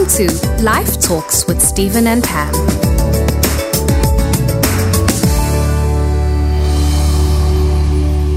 Welcome to Life Talks with Stephen and Pam.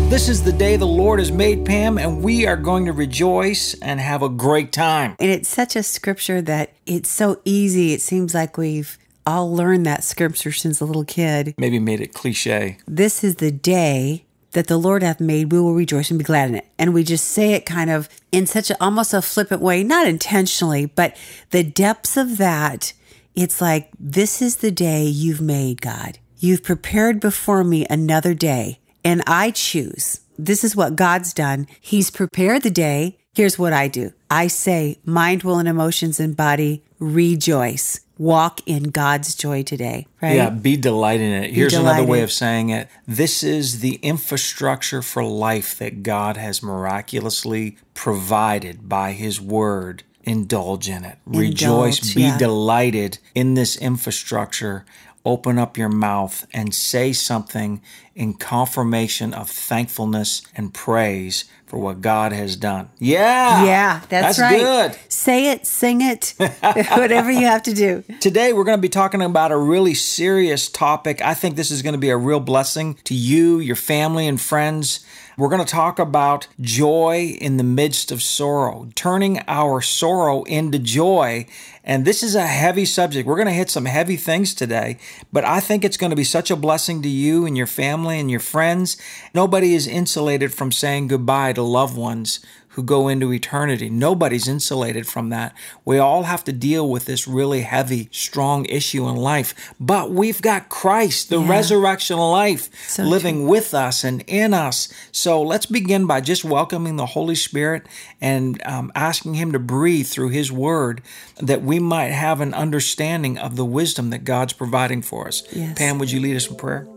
This is the day the Lord has made, Pam, and we are going to rejoice and have a great time. And it's such a scripture that it's so easy. It seems like we've all learned that scripture since a little kid. Maybe made it cliche. This is the day that the Lord hath made. We will rejoice and be glad in it. And we just say it kind of in such a almost a flippant way, not intentionally, but the depths of that. It's like, this is the day you've made, God. You've prepared before me another day and I choose. This is what God's done. He's prepared the day. Here's what I do. I say, mind, will, and emotions and body rejoice. Walk in God's joy today, right? Yeah, be delighted in it. Here's another way of saying it. This is the infrastructure for life that God has miraculously provided by His Word. Indulge in it. Rejoice. Be yeah. delighted in this infrastructure. Open up your mouth and say something in confirmation of thankfulness and praise for what God has done. Yeah. Yeah, that's, That's right. good. Say it, sing it, whatever you have to do. Today, we're going to be talking about a really serious topic. I think this is going to be a real blessing to you, your family, and friends. We're going to talk about joy in the midst of sorrow, turning our sorrow into joy. And this is a heavy subject. We're going to hit some heavy things today, but I think it's going to be such a blessing to you and your family and your friends. Nobody is insulated from saying goodbye to loved ones who go into eternity. Nobody's insulated from that. We all have to deal with this really heavy, strong issue in life. But we've got Christ, the Yeah. resurrection life, So living with us and in us. So let's begin by just welcoming the Holy Spirit and um, asking Him to breathe through His Word that we might have an understanding of the wisdom that God's providing for us. Yes. Pam, would you lead us in prayer?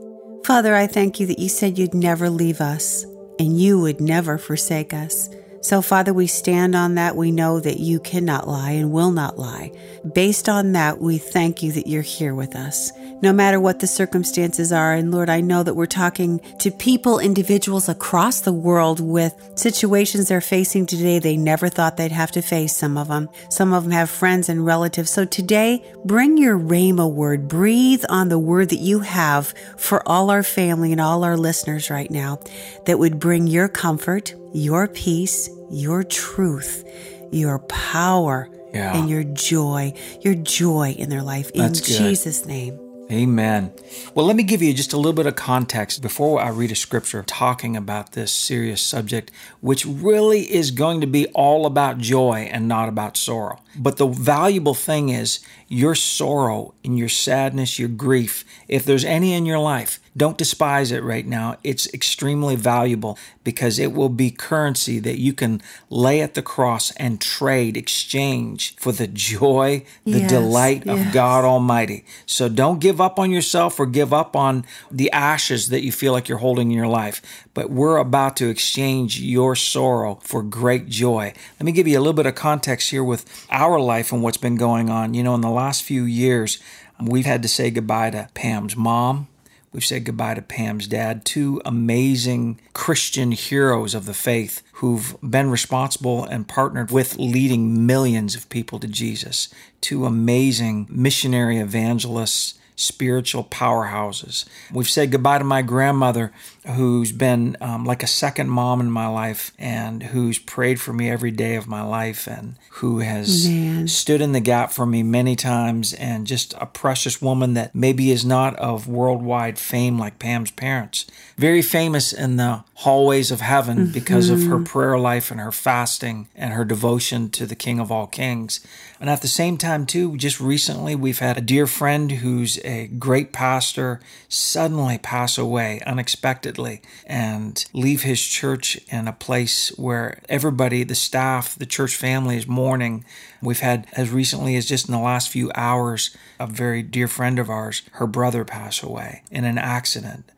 Father, I thank you that you said you'd never leave us and you would never forsake us. So, Father, we stand on that. We know that you cannot lie and will not lie. Based on that, we thank you that you're here with us, no matter what the circumstances are. And Lord, I know that we're talking to people, individuals across the world with situations they're facing today they never thought they'd have to face, some of them. Some of them have friends and relatives. So today, bring your Rhema word. Breathe on the word that you have for all our family and all our listeners right now that would bring your comfort, your peace, your truth, your power, Yeah. and your joy, your joy in their life. In That's good. Jesus' name. Amen. Well, let me give you just a little bit of context before I read a scripture talking about this serious subject, which really is going to be all about joy and not about sorrow. But the valuable thing is your sorrow and your sadness, your grief, if there's any in your life, don't despise it right now. It's extremely valuable because it will be currency that you can lay at the cross and trade, exchange for the joy, the Yes, delight of. God Almighty. So don't give up on yourself or give up on the ashes that you feel like you're holding in your life. But we're about to exchange your sorrow for great joy. Let me give you a little bit of context here with our life and what's been going on. You know, in the last few years, we've had to say goodbye to Pam's mom. We've said goodbye to Pam's dad, two amazing Christian heroes of the faith who've been responsible and partnered with leading millions of people to Jesus. Two amazing missionary evangelists, spiritual powerhouses. We've said goodbye to my grandmother, who's been um, like a second mom in my life and who's prayed for me every day of my life and who has Man. stood in the gap for me many times and just a precious woman that maybe is not of worldwide fame like Pam's parents. Very famous in the hallways of heaven because of her prayer life and her fasting and her devotion to the King of all kings. And at the same time, too, just recently we've had a dear friend who's a great pastor suddenly pass away unexpectedly and leave his church in a place where everybody, the staff, the church family is mourning. We've had, as recently as just in the last few hours, a very dear friend of ours, her brother pass away in an accident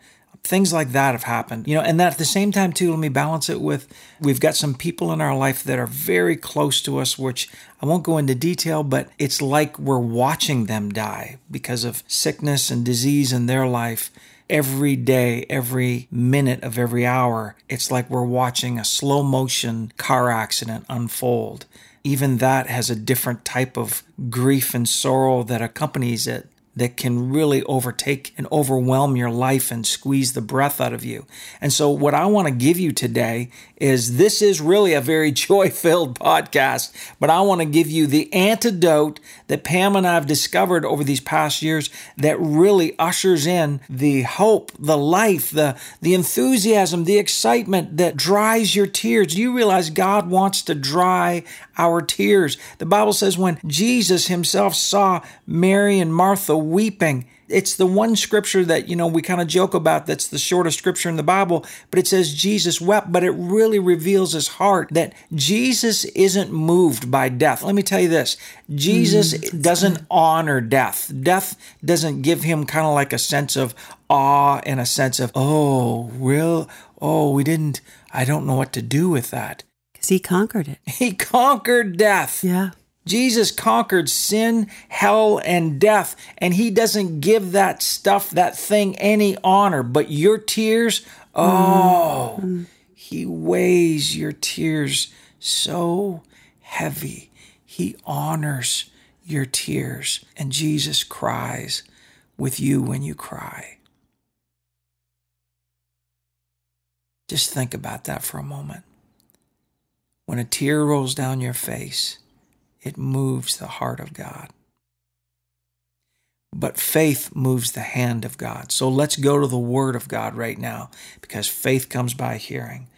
things like that have happened you know and at the same time too let me balance it with we've got some people in our life that are very close to us which i won't go into detail but it's like we're watching them die because of sickness and disease in their life. Every day every minute of every hour it's like we're watching a slow motion car accident unfold. Even that has a different type of grief and sorrow that accompanies it that can really overtake and overwhelm your life and squeeze the breath out of you. And so, what I want to give you today is this is really a very joy filled podcast, but I want to give you the antidote that Pam and I have discovered over these past years that really ushers in the hope, the life, the, the enthusiasm, the excitement that dries your tears. You realize God wants to dry our tears. The Bible says when Jesus himself saw Mary and Martha weeping, it's the one scripture that, you know, we kind of joke about that's the shortest scripture in the Bible, but it says Jesus wept, but it really reveals his heart that Jesus isn't moved by death. Let me tell you this Jesus mm, doesn't honor death. Death doesn't give him kind of like a sense of awe and a sense of, oh, real, oh, we didn't, I don't know what to do with that. Because he conquered it. He conquered death. Yeah. Jesus conquered sin, hell, and death, and he doesn't give that stuff, that thing, any honor. But your tears, oh, mm. he weighs your tears so heavy. He honors your tears, and Jesus cries with you when you cry. Just think about that for a moment. When a tear rolls down your face, it moves the heart of God. But faith moves the hand of God. So let's go to the Word of God right now because faith comes by hearing.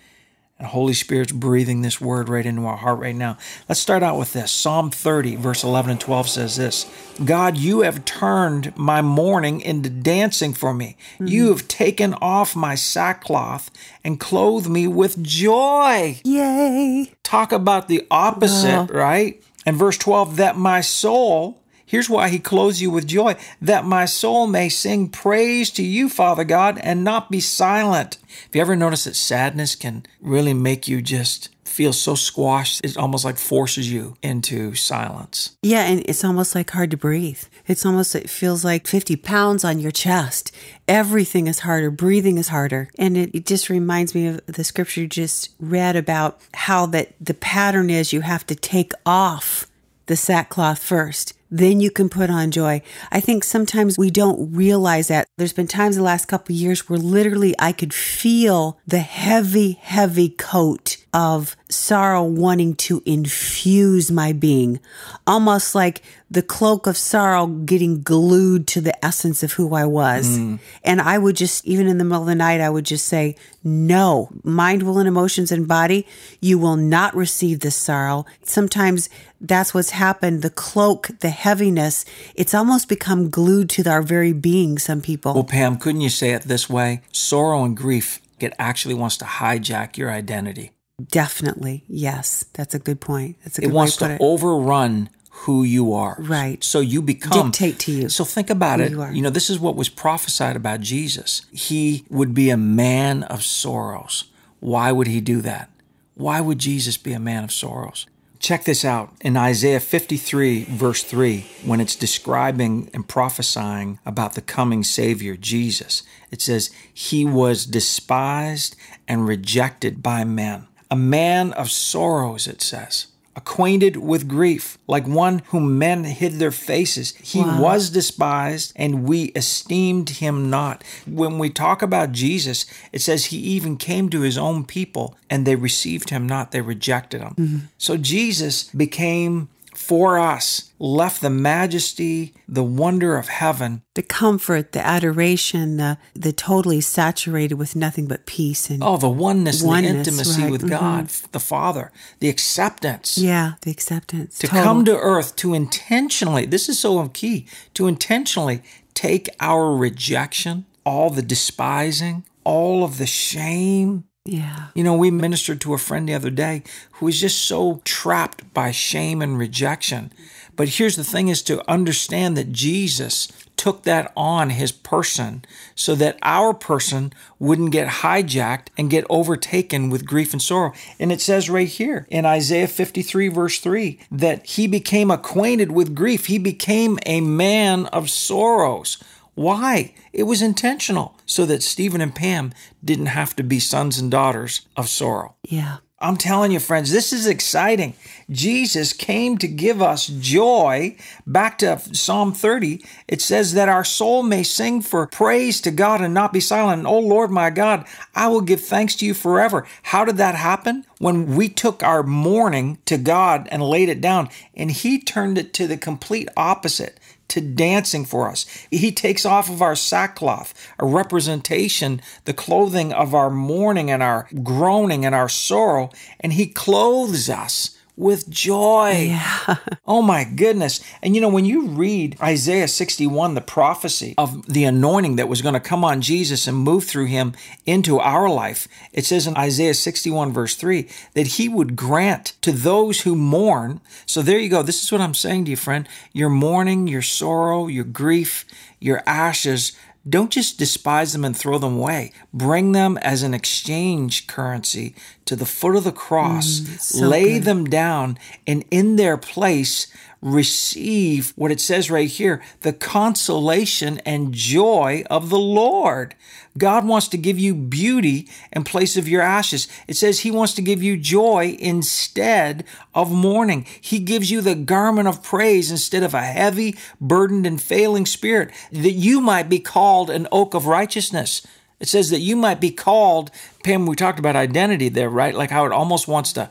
And Holy Spirit's breathing this word right into our heart right now. Let's start out with this. Psalm 30, verse 11 and 12 says this God, you have turned my mourning into dancing for me. Mm-hmm. You have taken off my sackcloth and clothed me with joy. Yay. Talk about the opposite, right? And verse 12, that my soul, here's why he clothes you with joy, that my soul may sing praise to you, Father God, and not be silent. Have you ever noticed that sadness can really make you just feel so squashed, it almost like forces you into silence. Yeah, and it's almost like hard to breathe. It's almost, it feels like 50 pounds on your chest. Everything is harder, breathing is harder. And it, it just reminds me of the scripture you just read about how that the pattern is you have to take off the sackcloth first then you can put on joy. I think sometimes we don't realize that. There's been times the last couple years where literally I could feel the heavy, heavy coat of sorrow wanting to infuse my being, almost like the cloak of sorrow getting glued to the essence of who I was. Mm. And I would just, even in the middle of the night, I would just say, No, mind, will, and emotions and body, you will not receive this sorrow. Sometimes that's what's happened. The cloak, the heaviness, it's almost become glued to our very being, some people. Well, Pam, couldn't you say it this way? Sorrow and grief, it actually wants to hijack your identity. Definitely. Yes. That's a good point. That's a good It wants to, overrun who you are. Right. So you become dictate to you. So think about it. You, you, know, this is what was prophesied about Jesus. He would be a man of sorrows. Why would he do that? Why would Jesus be a man of sorrows? Check this out in Isaiah 53, verse 3, when it's describing and prophesying about the coming Savior, Jesus, it says, He was despised and rejected by men, a man of sorrows, it says acquainted with grief, like one whom men hid their faces. He wow. was despised, and we esteemed him not. When we talk about Jesus, it says he even came to his own people, and they received him not, they rejected him. Mm-hmm. So Jesus became for us, left the majesty, the wonder of heaven, the comfort, the adoration, the the totally saturated with nothing but peace and oh, the oneness, oneness the intimacy right. with mm-hmm. God, the Father, the acceptance. Yeah, the acceptance. To Total. come to earth to intentionally, this is so key, to intentionally take our rejection, all the despising, all of the shame, yeah. You know, we ministered to a friend the other day who was just so trapped by shame and rejection. But here's the thing is to understand that Jesus took that on his person so that our person wouldn't get hijacked and get overtaken with grief and sorrow. And it says right here in Isaiah 53, verse 3, that he became acquainted with grief. He became a man of sorrows. Why? It was intentional so that Stephen and Pam didn't have to be sons and daughters of sorrow. Yeah. I'm telling you, friends, this is exciting. Jesus came to give us joy. Back to Psalm 30, it says that our soul may sing for praise to God and not be silent. oh Lord my God, I will give thanks to you forever. How did that happen? When we took our mourning to God and laid it down, and He turned it to the complete opposite to dancing for us. He takes off of our sackcloth, a representation, the clothing of our mourning and our groaning and our sorrow, and He clothes us with joy. Yeah. oh my goodness. And you know, when you read Isaiah 61, the prophecy of the anointing that was going to come on Jesus and move through him into our life, it says in Isaiah 61, verse 3, that he would grant to those who mourn. So there you go. This is what I'm saying to you, friend. Your mourning, your sorrow, your grief, your ashes, don't just despise them and throw them away. Bring them as an exchange currency to the foot of the cross. Mm, so lay good. them down, and in their place, receive what it says right here the consolation and joy of the Lord. God wants to give you beauty in place of your ashes. It says He wants to give you joy instead of mourning. He gives you the garment of praise instead of a heavy, burdened, and failing spirit, that you might be called an oak of righteousness. It says that you might be called, Pam, we talked about identity there, right? Like how it almost wants to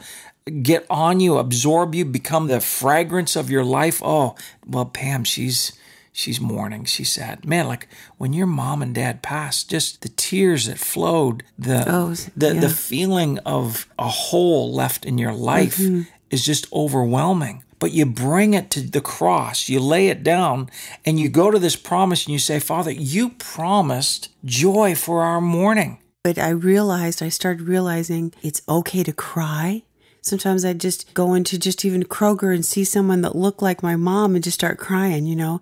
get on you, absorb you, become the fragrance of your life. Oh, well, Pam, she's she's mourning. She's sad. Man, like when your mom and dad passed, just the tears that flowed, the oh, the, yeah. the feeling of a hole left in your life mm-hmm. is just overwhelming. But you bring it to the cross, you lay it down, and you go to this promise and you say, Father, you promised joy for our mourning. But I realized, I started realizing it's okay to cry Sometimes I'd just go into just even Kroger and see someone that looked like my mom and just start crying, you know.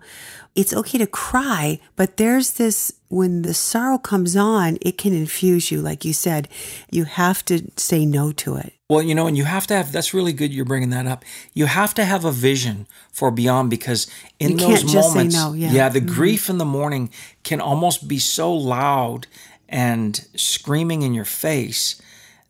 It's okay to cry, but there's this when the sorrow comes on, it can infuse you. Like you said, you have to say no to it. Well, you know, and you have to have, that's really good you're bringing that up. You have to have a vision for beyond because in you those moments, no, yeah. yeah. the mm-hmm. grief in the mourning can almost be so loud and screaming in your face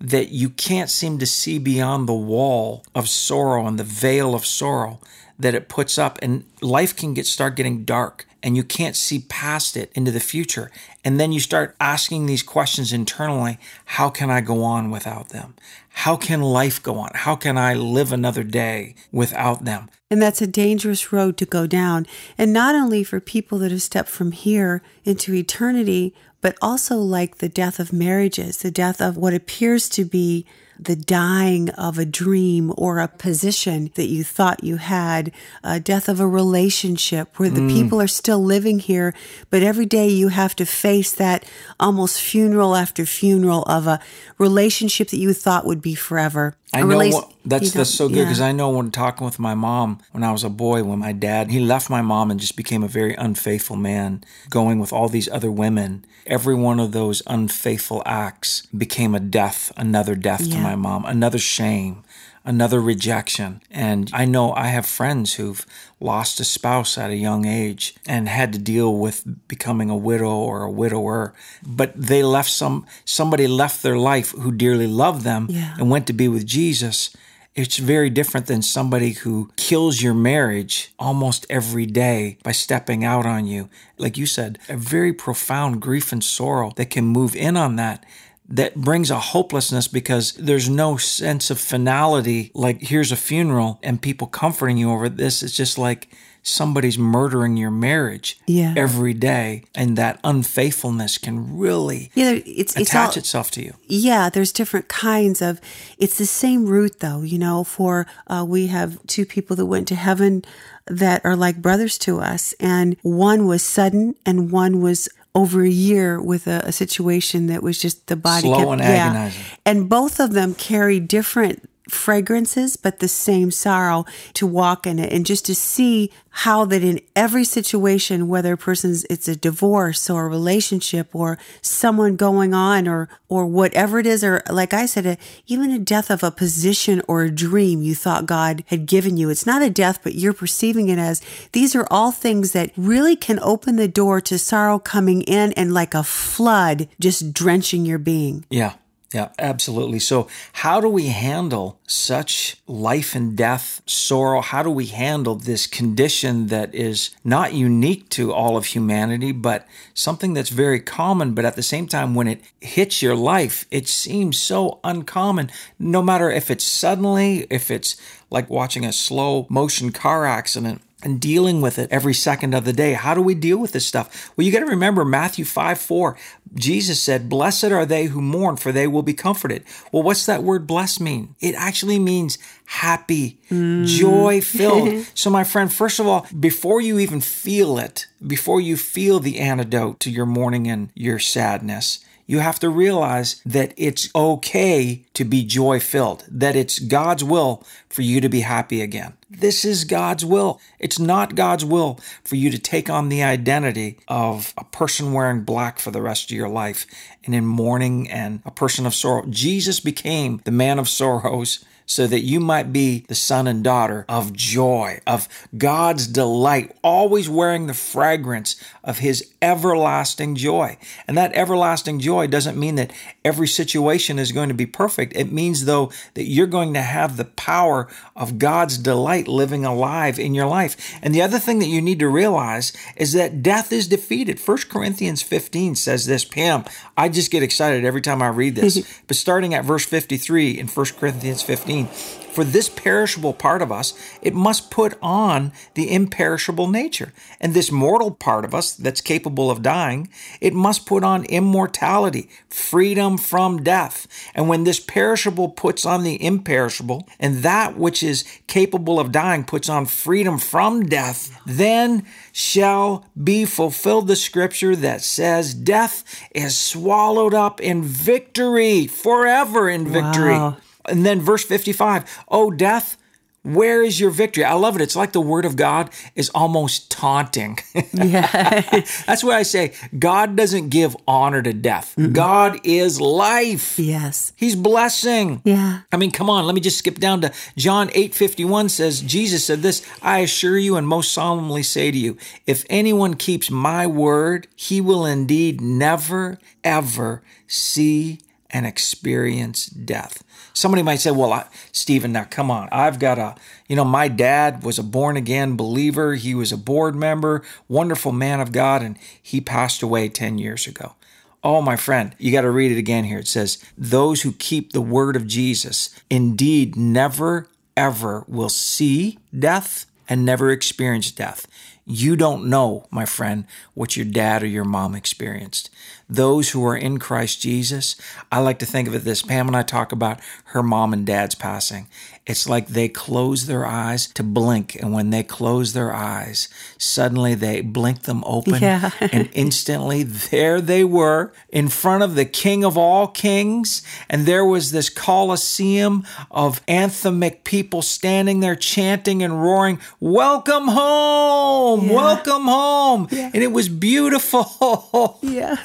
that you can't seem to see beyond the wall of sorrow and the veil of sorrow that it puts up. And life can get start getting dark and you can't see past it into the future. And then you start asking these questions internally how can i go on without them how can life go on? How can i live another day without them? And that's a dangerous road to go down. And not only for people that have stepped from here into eternity but also like the death of marriages, the death of what appears to be the dying of a dream or a position that you thought you had, a death of a relationship where the mm. people are still living here, but every day you have to face that almost funeral after funeral of a relationship that you thought would be forever. I know what, that's that's so good because yeah. I know when talking with my mom when I was a boy, when my dad he left my mom and just became a very unfaithful man, going with all these other women. Every one of those unfaithful acts became a death, another death yeah. to my mom, another shame, another rejection. And I know I have friends who've lost a spouse at a young age and had to deal with becoming a widow or a widower. But they left some, somebody left their life who dearly loved them yeah. and went to be with Jesus. It's very different than somebody who kills your marriage almost every day by stepping out on you. Like you said, a very profound grief and sorrow that can move in on that that brings a hopelessness because there's no sense of finality. Like, here's a funeral and people comforting you over this. It's just like somebody's murdering your marriage yeah. every day. And that unfaithfulness can really yeah, it's, attach it's all, itself to you. Yeah, there's different kinds of, it's the same root though, you know, for uh, we have two people that went to heaven that are like brothers to us. And one was sudden and one was over a year with a, a situation that was just the body slow kept, and agonizing. Yeah. And both of them carry different fragrances, but the same sorrow to walk in it and just to see how that in every situation, whether a person's, it's a divorce or a relationship or someone going on or, or whatever it is, or like I said, a, even a death of a position or a dream you thought God had given you. It's not a death, but you're perceiving it as these are all things that really can open the door to sorrow coming in and like a flood just drenching your being. Yeah. Yeah, absolutely. So, how do we handle such life and death sorrow? How do we handle this condition that is not unique to all of humanity, but something that's very common? But at the same time, when it hits your life, it seems so uncommon, no matter if it's suddenly, if it's like watching a slow motion car accident and dealing with it every second of the day. How do we deal with this stuff? Well, you got to remember Matthew 5 4. Jesus said, Blessed are they who mourn, for they will be comforted. Well, what's that word blessed mean? It actually means happy, mm. joy filled. so, my friend, first of all, before you even feel it, before you feel the antidote to your mourning and your sadness, you have to realize that it's okay to be joy filled, that it's God's will for you to be happy again. This is God's will. It's not God's will for you to take on the identity of a person wearing black for the rest of your life and in mourning and a person of sorrow. Jesus became the man of sorrows so that you might be the son and daughter of joy, of God's delight, always wearing the fragrance of his everlasting joy. And that everlasting joy doesn't mean that every situation is going to be perfect. It means, though, that you're going to have the power of God's delight living alive in your life. And the other thing that you need to realize is that death is defeated. 1 Corinthians 15 says this, Pam, I just get excited every time I read this. but starting at verse 53 in 1 Corinthians 15, for this perishable part of us, it must put on the imperishable nature. And this mortal part of us that's capable of dying, it must put on immortality, freedom from death. And when this perishable puts on the imperishable, and that which is capable of dying puts on freedom from death, then shall be fulfilled the scripture that says, Death is swallowed up in victory, forever in victory. Wow. And then verse 55, oh, death, where is your victory? I love it. It's like the word of God is almost taunting. Yeah. That's why I say God doesn't give honor to death. Mm-mm. God is life. Yes. He's blessing. Yeah. I mean, come on, let me just skip down to John 8 51 says, Jesus said this, I assure you and most solemnly say to you, if anyone keeps my word, he will indeed never, ever see and experience death. Somebody might say, well, I, Stephen, now come on. I've got a, you know, my dad was a born again believer. He was a board member, wonderful man of God, and he passed away 10 years ago. Oh, my friend, you got to read it again here. It says, Those who keep the word of Jesus indeed never, ever will see death and never experience death. You don't know, my friend, what your dad or your mom experienced. Those who are in Christ Jesus, I like to think of it this Pam and I talk about her mom and dad's passing. It's like they close their eyes to blink. And when they close their eyes, suddenly they blink them open. Yeah. and instantly there they were in front of the King of all kings. And there was this coliseum of anthemic people standing there chanting and roaring, Welcome home! Yeah. Welcome home! Yeah. And it was beautiful. yeah.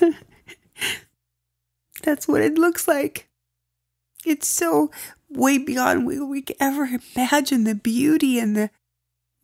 That's what it looks like. It's so way beyond what we could ever imagine the beauty and the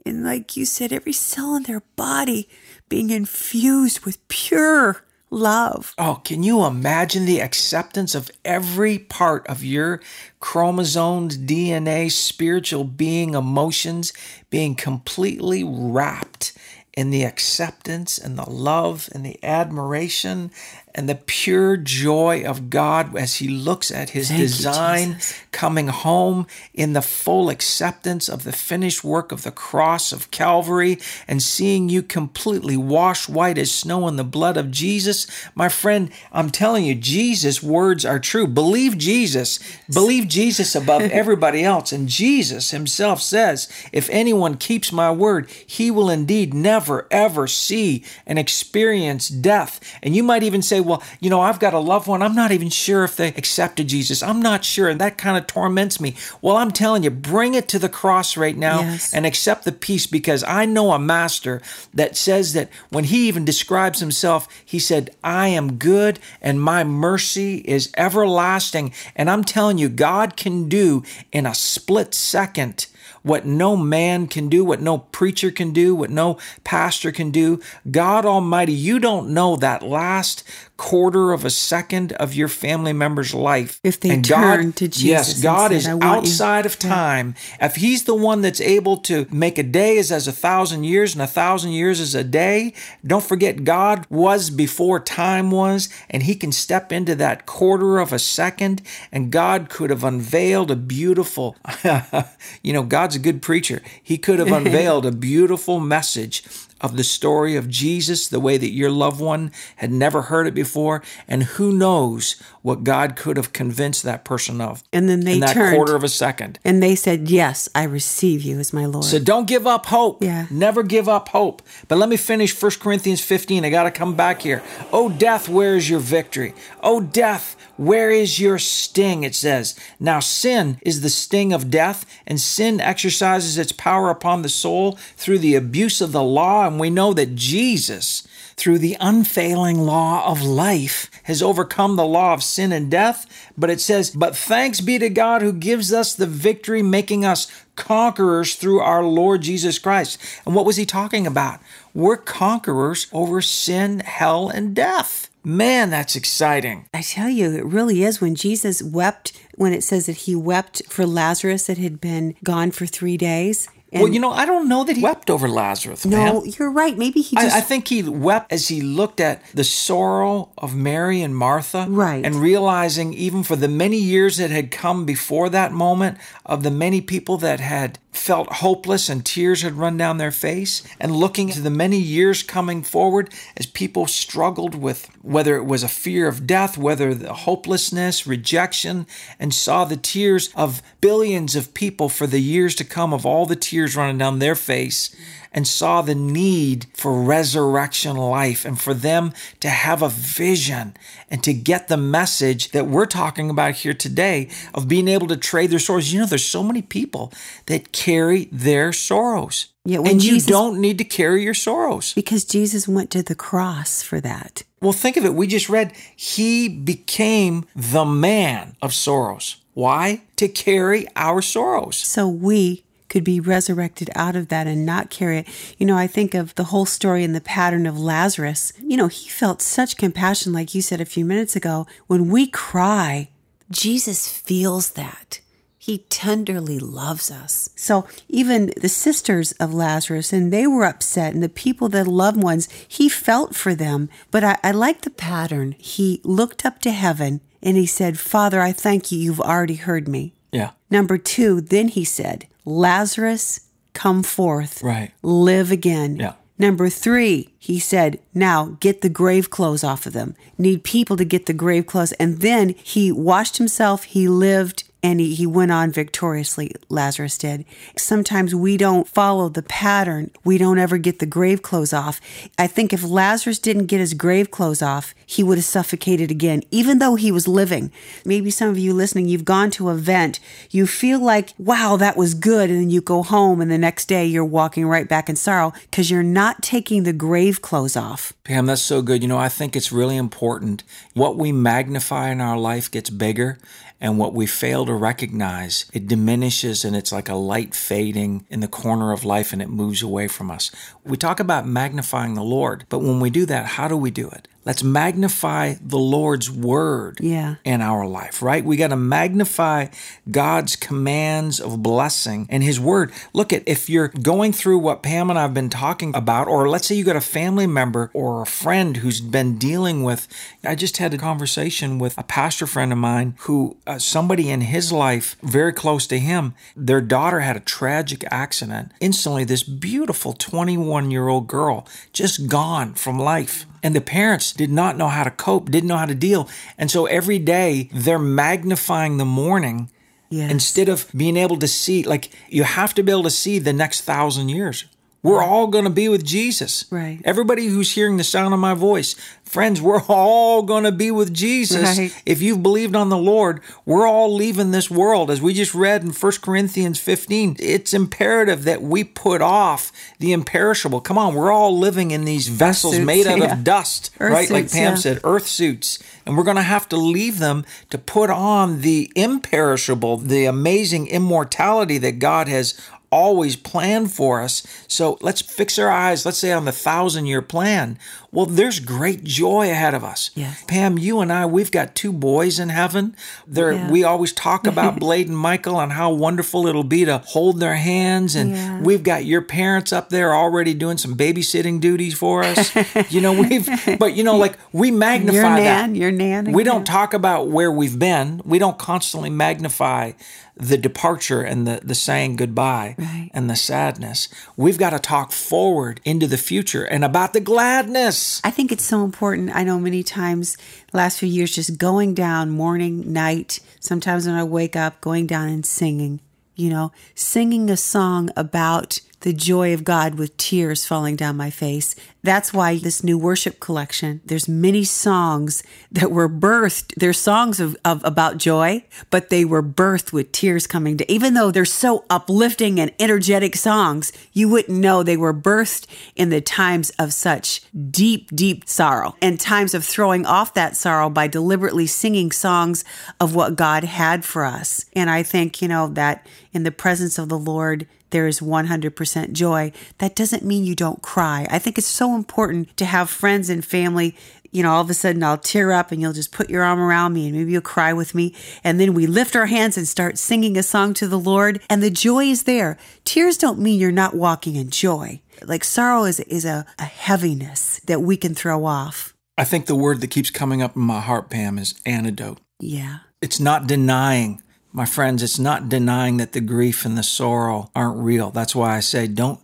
and like you said, every cell in their body being infused with pure love. Oh, can you imagine the acceptance of every part of your chromosomes, DNA, spiritual being, emotions being completely wrapped in the acceptance and the love and the admiration and the pure joy of God as He looks at His Thank design you, coming home in the full acceptance of the finished work of the cross of Calvary and seeing you completely washed white as snow in the blood of Jesus. My friend, I'm telling you, Jesus' words are true. Believe Jesus. Believe Jesus above everybody else. And Jesus Himself says, If anyone keeps my word, he will indeed never, ever see and experience death. And you might even say, say, well, you know, I've got a loved one. I'm not even sure if they accepted Jesus. I'm not sure. And that kind of torments me. Well, I'm telling you, bring it to the cross right now yes. and accept the peace because I know a master that says that when he even describes himself, he said, I am good and my mercy is everlasting. And I'm telling you, God can do in a split second what no man can do, what no preacher can do, what no pastor can do. God Almighty, you don't know that last quarter of a second of your family member's life. If they and turn God, to Jesus Yes, God said, is "I want you." outside of time. If He's the one that's able to make a day is as a thousand years and a thousand years is a day, don't forget God was before time was, and He can step into that quarter of a second, and God could have unveiled a beautiful, you know, God's a good preacher. He could have unveiled a beautiful message of the story of Jesus, the way that your loved one had never heard it before, and who knows what God could have convinced that person of. And then they in that turned. quarter of a second. And they said, Yes, I receive you as my Lord. So don't give up hope. Yeah. Never give up hope. But let me finish 1 Corinthians 15. I got to come back here. Oh, death, where is your victory? Oh, death, where is your sting? It says. Now, sin is the sting of death, and sin exercises its power upon the soul through the abuse of the law. We know that Jesus, through the unfailing law of life, has overcome the law of sin and death. But it says, But thanks be to God who gives us the victory, making us conquerors through our Lord Jesus Christ. And what was he talking about? We're conquerors over sin, hell, and death. Man, that's exciting. I tell you, it really is. When Jesus wept, when it says that he wept for Lazarus that had been gone for three days. And well, you know, I don't know that he wept over Lazarus. no, man. you're right. Maybe he just I, I think he wept as he looked at the sorrow of Mary and Martha. Right. And realizing, even for the many years that had come before that moment, of the many people that had felt hopeless and tears had run down their face, and looking to the many years coming forward as people struggled with whether it was a fear of death, whether the hopelessness, rejection, and saw the tears of billions of people for the years to come, of all the tears running down their face and saw the need for resurrection life and for them to have a vision and to get the message that we're talking about here today of being able to trade their sorrows. You know, there's so many people that carry their sorrows. Yeah, and you don't need to carry your sorrows. because Jesus went to the cross for that. Well, think of it. We just read he became the man of sorrows. Why? To carry our sorrows. So we could be resurrected out of that and not carry it. You know, I think of the whole story and the pattern of Lazarus. You know, he felt such compassion, like you said a few minutes ago. When we cry, Jesus feels that. He tenderly loves us. So even the sisters of Lazarus, and they were upset, and the people, the loved ones, he felt for them. But I, I like the pattern. He looked up to heaven and he said, Father, I thank you. You've already heard me. Yeah. Number two, then he said, Lazarus, come forth. Right. Live again. Yeah. Number three, he said, now get the grave clothes off of them. Need people to get the grave clothes. And then he washed himself, he lived, and he, he went on victoriously, Lazarus did. Sometimes we don't follow the pattern. We don't ever get the grave clothes off. I think if Lazarus didn't get his grave clothes off, he would have suffocated again, even though he was living. Maybe some of you listening, you've gone to a event, you feel like, wow, that was good. And then you go home, and the next day you're walking right back in sorrow because you're not taking the grave clothes off. Pam, that's so good. You know, I think it's really important. What we magnify in our life gets bigger, and what we fail to recognize, it diminishes and it's like a light fading in the corner of life and it moves away from us. We talk about magnifying the Lord, but when we do that, how do we do it? Let's magnify the Lord's word Yeah. in our life, right? We got to magnify God's commands of blessing and His word. Look at if you're going through what Pam and I have been talking about, or let's say you got a family member or a friend who's been dealing with. I just had a conversation with a pastor friend of mine who uh, somebody in his life, very close to him, their daughter had a tragic accident. Instantly, this beautiful 21 year old girl just gone from life. And the parents did not know how to cope, didn't know how to deal. And so every day they're magnifying the mourning Yes. instead of being able to see, like, you have to be able to see the next thousand years. We're all going to be with Jesus. Right. Everybody who's hearing the sound of my voice, friends, we're all going to be with Jesus. Right. If you've believed on the Lord, we're all leaving this world. As we just read in 1 Corinthians 15, it's imperative that we put off the imperishable. Come on, we're all living in these vessels Suits, made out yeah. of dust, Earth right? like Pam yeah. said, earth suits. And we're going to have to leave them to put on the imperishable, the amazing immortality that God has always planned for us. So let's fix our eyes, let's say on the thousand year plan. Well, there's great joy ahead of us. Yes. Pam, you and I, we've got two boys in heaven. There, Yeah. we always talk about Blade and Michael and how wonderful it'll be to hold their hands. And Yeah. we've got your parents up there already doing some babysitting duties for us. you know, we've, but you know, like we magnify Your that. nan, your nan. We don't talk about where we've been. We don't constantly magnify the departure and the, the saying goodbye Right. and the sadness. We've got to talk forward into the future and about the gladness. I think it's so important. I know many times last few years just going down morning, night, sometimes when I wake up, going down and singing, you know, singing a song about the joy of God with tears falling down my face. That's why this new worship collection, there's many songs that were birthed. They're songs of, of about joy, but they were birthed with tears coming to even though they're so uplifting and energetic songs, you wouldn't know they were birthed in the times of such deep, deep sorrow and times of throwing off that sorrow by deliberately singing songs of what God had for us. And I think, you know, that in the presence of the Lord, there is 100% joy. That doesn't mean you don't cry. I think it's so important to have friends and family. You know, all of a sudden I'll tear up and you'll just put your arm around me and maybe you'll cry with me. And then we lift our hands and start singing a song to the Lord and the joy is there. Tears don't mean you're not walking in joy. Like sorrow is, is a, a heaviness that we can throw off. I think the word that keeps coming up in my heart, Pam, is antidote. Yeah. It's not denying, my friends, it's not denying that the grief and the sorrow aren't real. That's why I say don't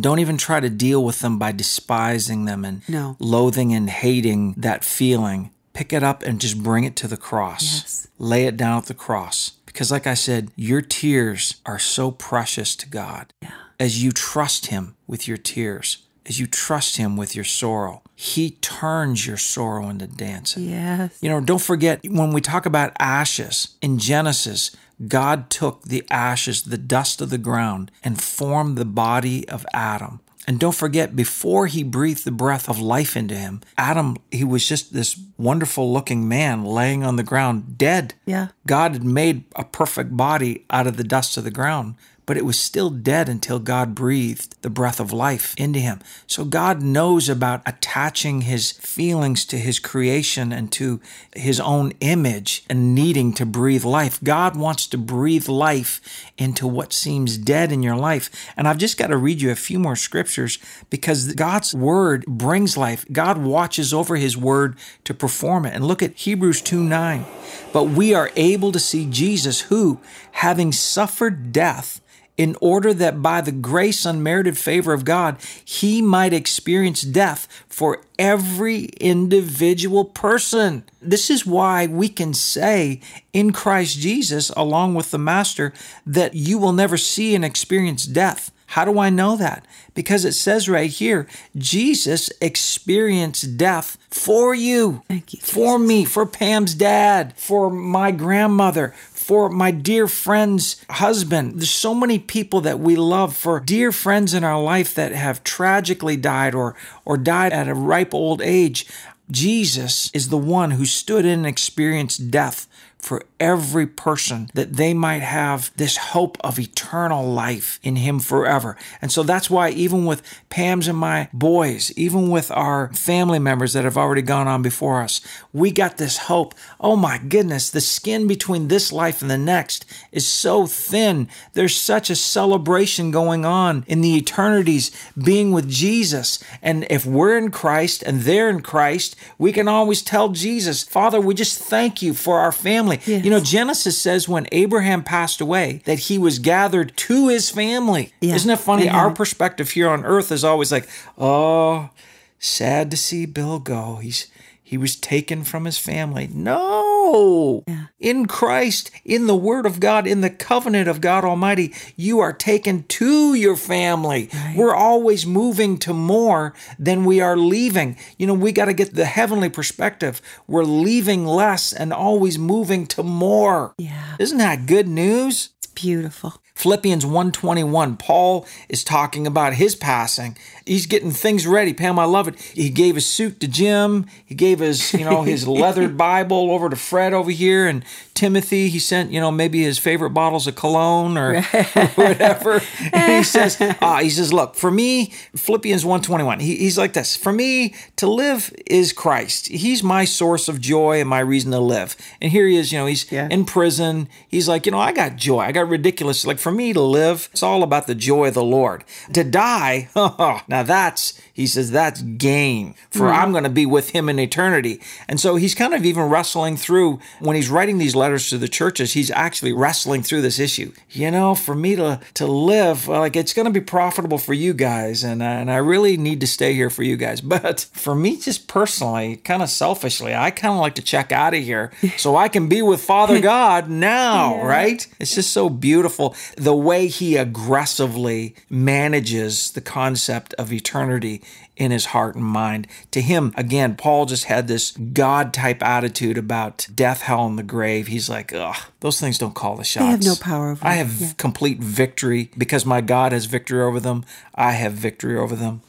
don't even try to deal with them by despising them and No. loathing and hating that feeling. Pick it up and just bring it to the cross. Yes. Lay it down at the cross. Because like I said, your tears are so precious to God. Yeah. As you trust him with your tears, as you trust him with your sorrow, he turns your sorrow into dancing. Yes. You know, don't forget when we talk about ashes in Genesis, God took the ashes, the dust of the ground, and formed the body of Adam. And don't forget, before he breathed the breath of life into him, Adam, he was just this wonderful looking man laying on the ground, dead. Yeah. God had made a perfect body out of the dust of the ground, but it was still dead until God breathed the breath of life into him. So God knows about attaching his feelings to his creation and to his own image and needing to breathe life. God wants to breathe life into what seems dead in your life. And I've just got to read you a few more scriptures because God's word brings life. God watches over his word to perform it. And look at Hebrews 2 9. But we are able to see Jesus, who, having suffered death, in order that by the grace unmerited favor of God, he might experience death for every individual person. This is why we can say in Christ Jesus, along with the Master, that you will never see and experience death. How do I know that? Because it says right here, Jesus experienced death for you, Thank you, for me, for Pam's dad, for my grandmother, for my dear friend's husband. There's so many people that we love, for dear friends in our life that have tragically died or, or died at a ripe old age. Jesus is the one who stood in and experienced death for every person that they might have this hope of eternal life in him forever. And so that's why even with Pam's and my boys, even with our family members that have already gone on before us, we got this hope. Oh my goodness, the skin between this life and the next is so thin. There's such a celebration going on in the eternities being with Jesus. And if we're in Christ and they're in Christ, we can always tell Jesus, Father, we just thank you for our family. Yes. You know, Genesis says when Abraham passed away that he was gathered to his family. Yeah. Isn't it funny? Our perspective here on earth is always like, oh, sad to see Bill go. He's he was taken from his family. No. Yeah. In Christ, in the Word of God, in the covenant of God Almighty, you are taken to your family. We're always moving to more than we are leaving. You know, we got to get the heavenly perspective. We're leaving less and always moving to more. Yeah. Isn't that good news? It's beautiful. Philippians 121, Paul is talking about his passing. He's getting things ready. Pam, I love it. He gave his suit to Jim. He gave his, you know, his leathered Bible over to Fred over here and Timothy. He sent, you know, maybe his favorite bottles of cologne or, or whatever. And he says, ah, he says, look, for me, Philippians 121, he, he's like this. For me, to live is Christ. He's my source of joy and my reason to live. And here he is, you know, he's Yeah. in prison. He's like, you know, I got joy. I got ridiculous. Like for me to live, it's all about the joy of the Lord. To die, now that's, he says, that's gain. For I'm going to be with him in eternity. And so he's kind of even wrestling through, when he's writing these letters to the churches, he's actually wrestling through this issue. You know, for me to, to live, like it's going to be profitable for you guys. And, uh, and I really need to stay here for you guys. But for me, just personally, kind of selfishly, I kind of like to check out of here so I can be with Father God now, right? It's just so beautiful the way he aggressively manages the concept of eternity in his heart and mind. To him, again, Paul just had this God type attitude about death, hell, and the grave. He's like, ugh, those things don't call the shots. I have no power over them. I have Yeah. complete victory because my God has victory over them. I have victory over them.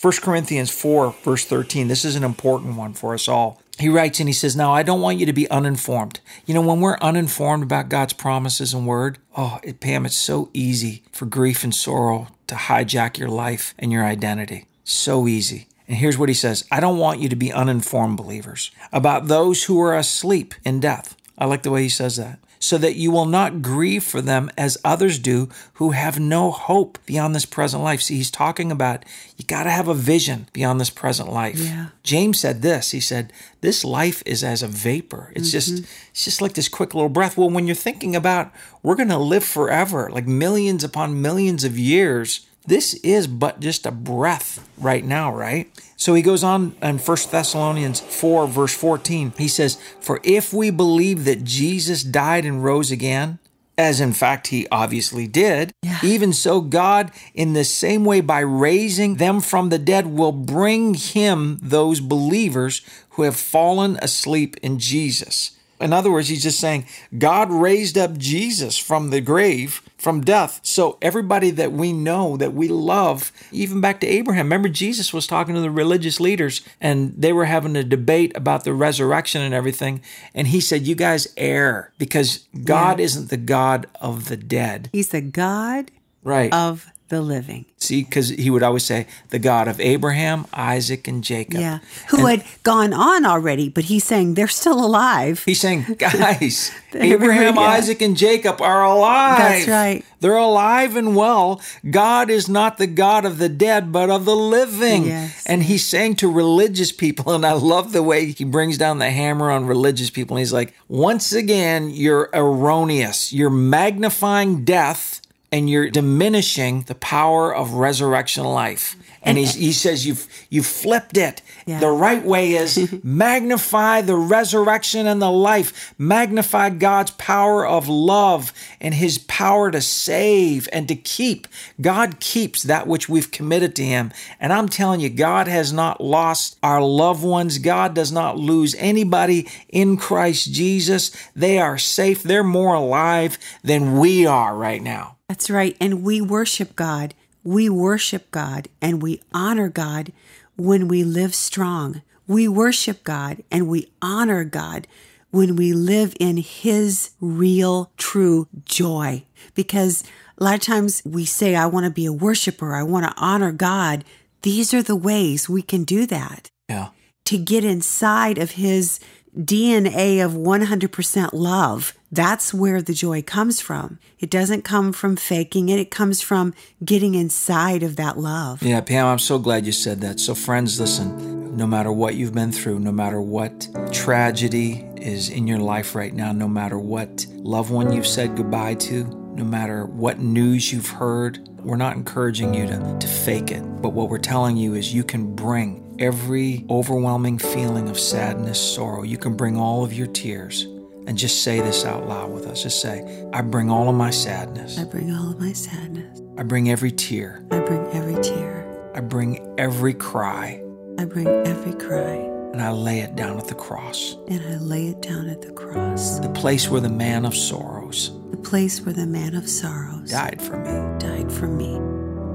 1 Corinthians 4, verse 13. This is an important one for us all. He writes and he says, Now I don't want you to be uninformed. You know, when we're uninformed about God's promises and word, oh, it, Pam, it's so easy for grief and sorrow to hijack your life and your identity. So easy. And here's what he says I don't want you to be uninformed believers about those who are asleep in death. I like the way he says that. So that you will not grieve for them as others do who have no hope beyond this present life. See, he's talking about you got to have a vision beyond this present life. Yeah. James said this. He said, "This life is as a vapor. It's mm-hmm. just it's just like this quick little breath." Well, when you're thinking about we're going to live forever, like millions upon millions of years, this is but just a breath right now, right? So he goes on in 1 Thessalonians 4, verse 14. He says, For if we believe that Jesus died and rose again, as in fact he obviously did, even so God, in the same way, by raising them from the dead, will bring him those believers who have fallen asleep in Jesus. In other words, he's just saying God raised up Jesus from the grave, from death. So everybody that we know, that we love, even back to Abraham. Remember, Jesus was talking to the religious leaders and they were having a debate about the resurrection and everything. And he said, You guys err because God isn't the God of the dead. He's the God Right. of the living. See, because he would always say, The God of Abraham, Isaac, and Jacob. Yeah. Who had gone on already, but he's saying they're still alive. He's saying, guys, Abraham, yeah. Isaac, and Jacob are alive. That's right. They're alive and well. God is not the God of the dead, but of the living. Yes. And he's saying to religious people, and I love the way he brings down the hammer on religious people. And he's like, once again, you're erroneous. You're magnifying death and you're diminishing the power of resurrection life. And he's, he says you've you flipped it. Yeah. The right way is magnify the resurrection and the life. Magnify God's power of love and his power to save and to keep. God keeps that which we've committed to him. And I'm telling you, God has not lost our loved ones. God does not lose anybody in Christ Jesus. They are safe. They're more alive than we are right now. That's right. And we worship God. We worship God and we honor God when we live strong. We worship God and we honor God when we live in His real, true joy. Because a lot of times we say, I want to be a worshiper, I want to honor God. These are the ways we can do that Yeah. to get inside of his DNA of 100% love. That's where the joy comes from. It doesn't come from faking it, it comes from getting inside of that love. Yeah, Pam, I'm so glad you said that. So, friends, listen, no matter what you've been through, no matter what tragedy is in your life right now, no matter what loved one you've said goodbye to, no matter what news you've heard, we're not encouraging you to, to fake it. But what we're telling you is you can bring every overwhelming feeling of sadness, sorrow, you can bring all of your tears. And just say this out loud with us. Just say, I bring all of my sadness. I bring all of my sadness. I bring every tear. I bring every tear. I bring every cry. I bring every cry. and I lay it down at the cross, and I lay it down at the cross, the place where the man of sorrows the place where the man of sorrows died for me. died for me.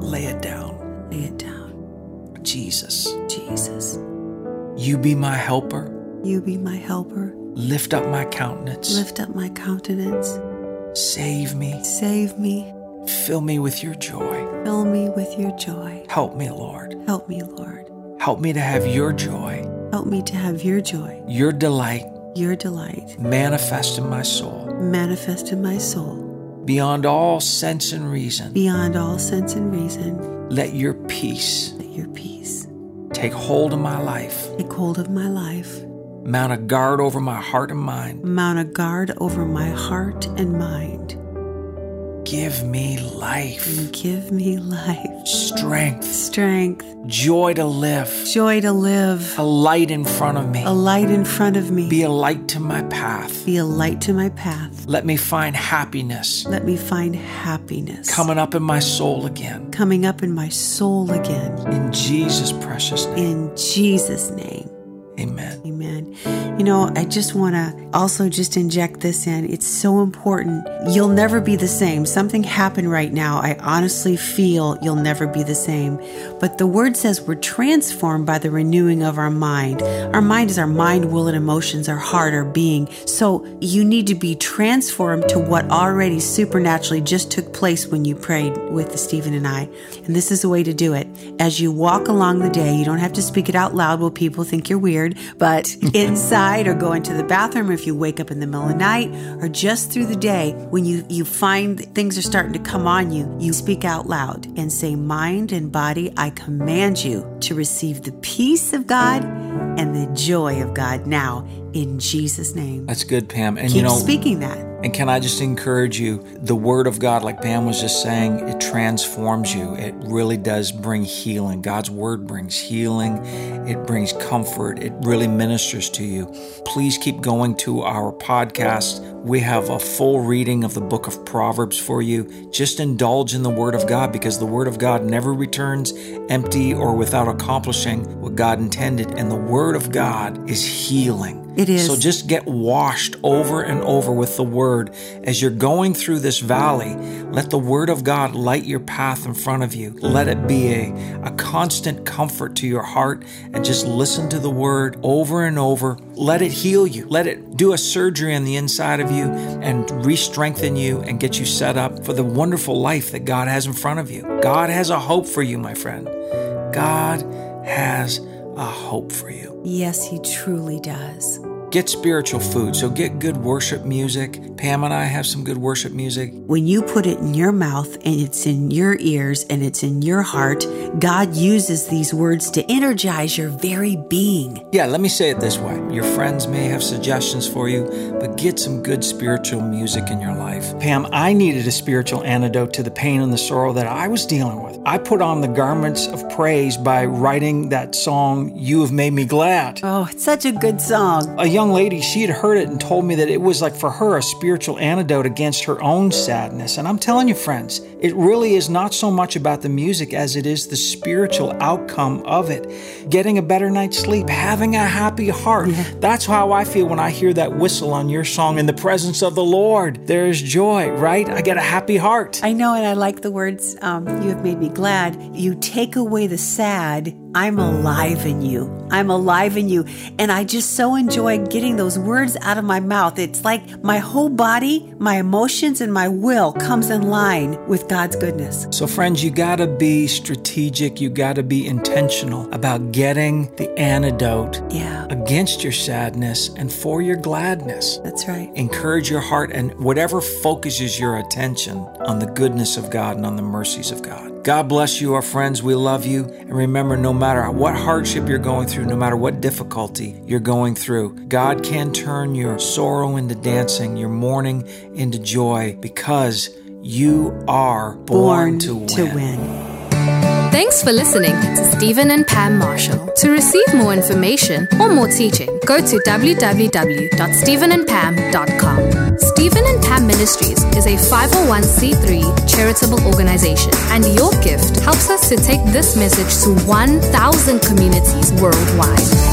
Lay it down. Lay it down. Jesus, Jesus, you be my helper. you be my helper. Lift up my countenance. Lift up my countenance. Save me. Save me. Fill me with your joy. Fill me with your joy. Help me, Lord. Help me, Lord. Help me to have your joy, Help me to have your joy, your delight your delight, manifest in my soul manifest in my soul, beyond all sense and reason. beyond all sense and reason. Let your peace Let your peace take hold of my life. take hold of my life. Mount a guard over my heart and mind. Mount a guard over my heart and mind. Give me life, And give me life, strength, strength, joy to live, joy to live, a light in front of me. a light in front of me, Be a light to my path. be a light to my path. Let me find happiness Let me find happiness coming up in my soul again. coming up in my soul again. In Jesus' precious name. In Jesus' name. Amen. Amen. You know, I just want to also just inject this in. It's so important. You'll never be the same. Something happened right now. I honestly feel you'll never be the same. But the word says we're transformed by the renewing of our mind. Our mind is our mind, will, and emotions, our heart, our being. So you need to be transformed to what already supernaturally just took place when you prayed with Stephen and I. And this is the way to do it. As you walk along the day, you don't have to speak it out loud. Will people think you're weird? But inside or go into the bathroom, or if you wake up in the middle of the night, or just through the day, when you, you find things are starting to come on you, you speak out loud and say, Mind and body, I command you to receive the peace of God and the joy of God now in Jesus' name. That's good, Pam. And Keep you know, speaking that. And can I just encourage you? The Word of God, like Pam was just saying, it transforms you. It really does bring healing. God's Word brings healing, it brings comfort, it really ministers to you. Please keep going to our podcast. We have a full reading of the book of Proverbs for you. Just indulge in the Word of God because the Word of God never returns empty or without accomplishing what God intended. And the Word of God is healing. It is. So just get washed over and over with the word. As you're going through this valley, let the word of God light your path in front of you. Let it be a, a constant comfort to your heart and just listen to the word over and over. Let it heal you. Let it do a surgery on the inside of you and re strengthen you and get you set up for the wonderful life that God has in front of you. God has a hope for you, my friend. God has a hope for you. Yes, He truly does. Get spiritual food. So get good worship music. Pam and I have some good worship music. When you put it in your mouth and it's in your ears and it's in your heart, God uses these words to energize your very being. Yeah, let me say it this way. Your friends may have suggestions for you, but get some good spiritual music in your life. Pam, I needed a spiritual antidote to the pain and the sorrow that I was dealing with. I put on the garments of praise by writing that song, You Have Made Me Glad. Oh, it's such a good song. A young lady, she had heard it and told me that it was like for her a spiritual antidote against her own sadness. And I'm telling you, friends, it really is not so much about the music as it is the spiritual outcome of it. Getting a better night's sleep, having a happy heart. That's how I feel when I hear that whistle on your song, In the presence of the Lord, there is joy, right? I get a happy heart. I know, and I like the words, um, You have made me glad. You take away the sad. I'm alive in you. I'm alive in you. And I just so enjoy getting those words out of my mouth. It's like my whole body, my emotions, and my will comes in line with God's goodness. So, friends, you gotta be strategic, you gotta be intentional about getting the antidote Yeah, against your sadness and for your gladness. that's right. Encourage your heart and whatever focuses your attention on the goodness of God and on the mercies of God. God bless you, our friends. We love you. And remember, no matter what hardship you're going through, no matter what difficulty you're going through, God can turn your sorrow into dancing, your mourning into joy because you are born, to win. To win. Thanks for listening to Stephen and Pam Marshall. To receive more information or more teaching, go to www.stephenandpam.com. Stephen and Pam Ministries is a 501c3 charitable organization, and your gift helps us to take this message to 1,000 communities worldwide.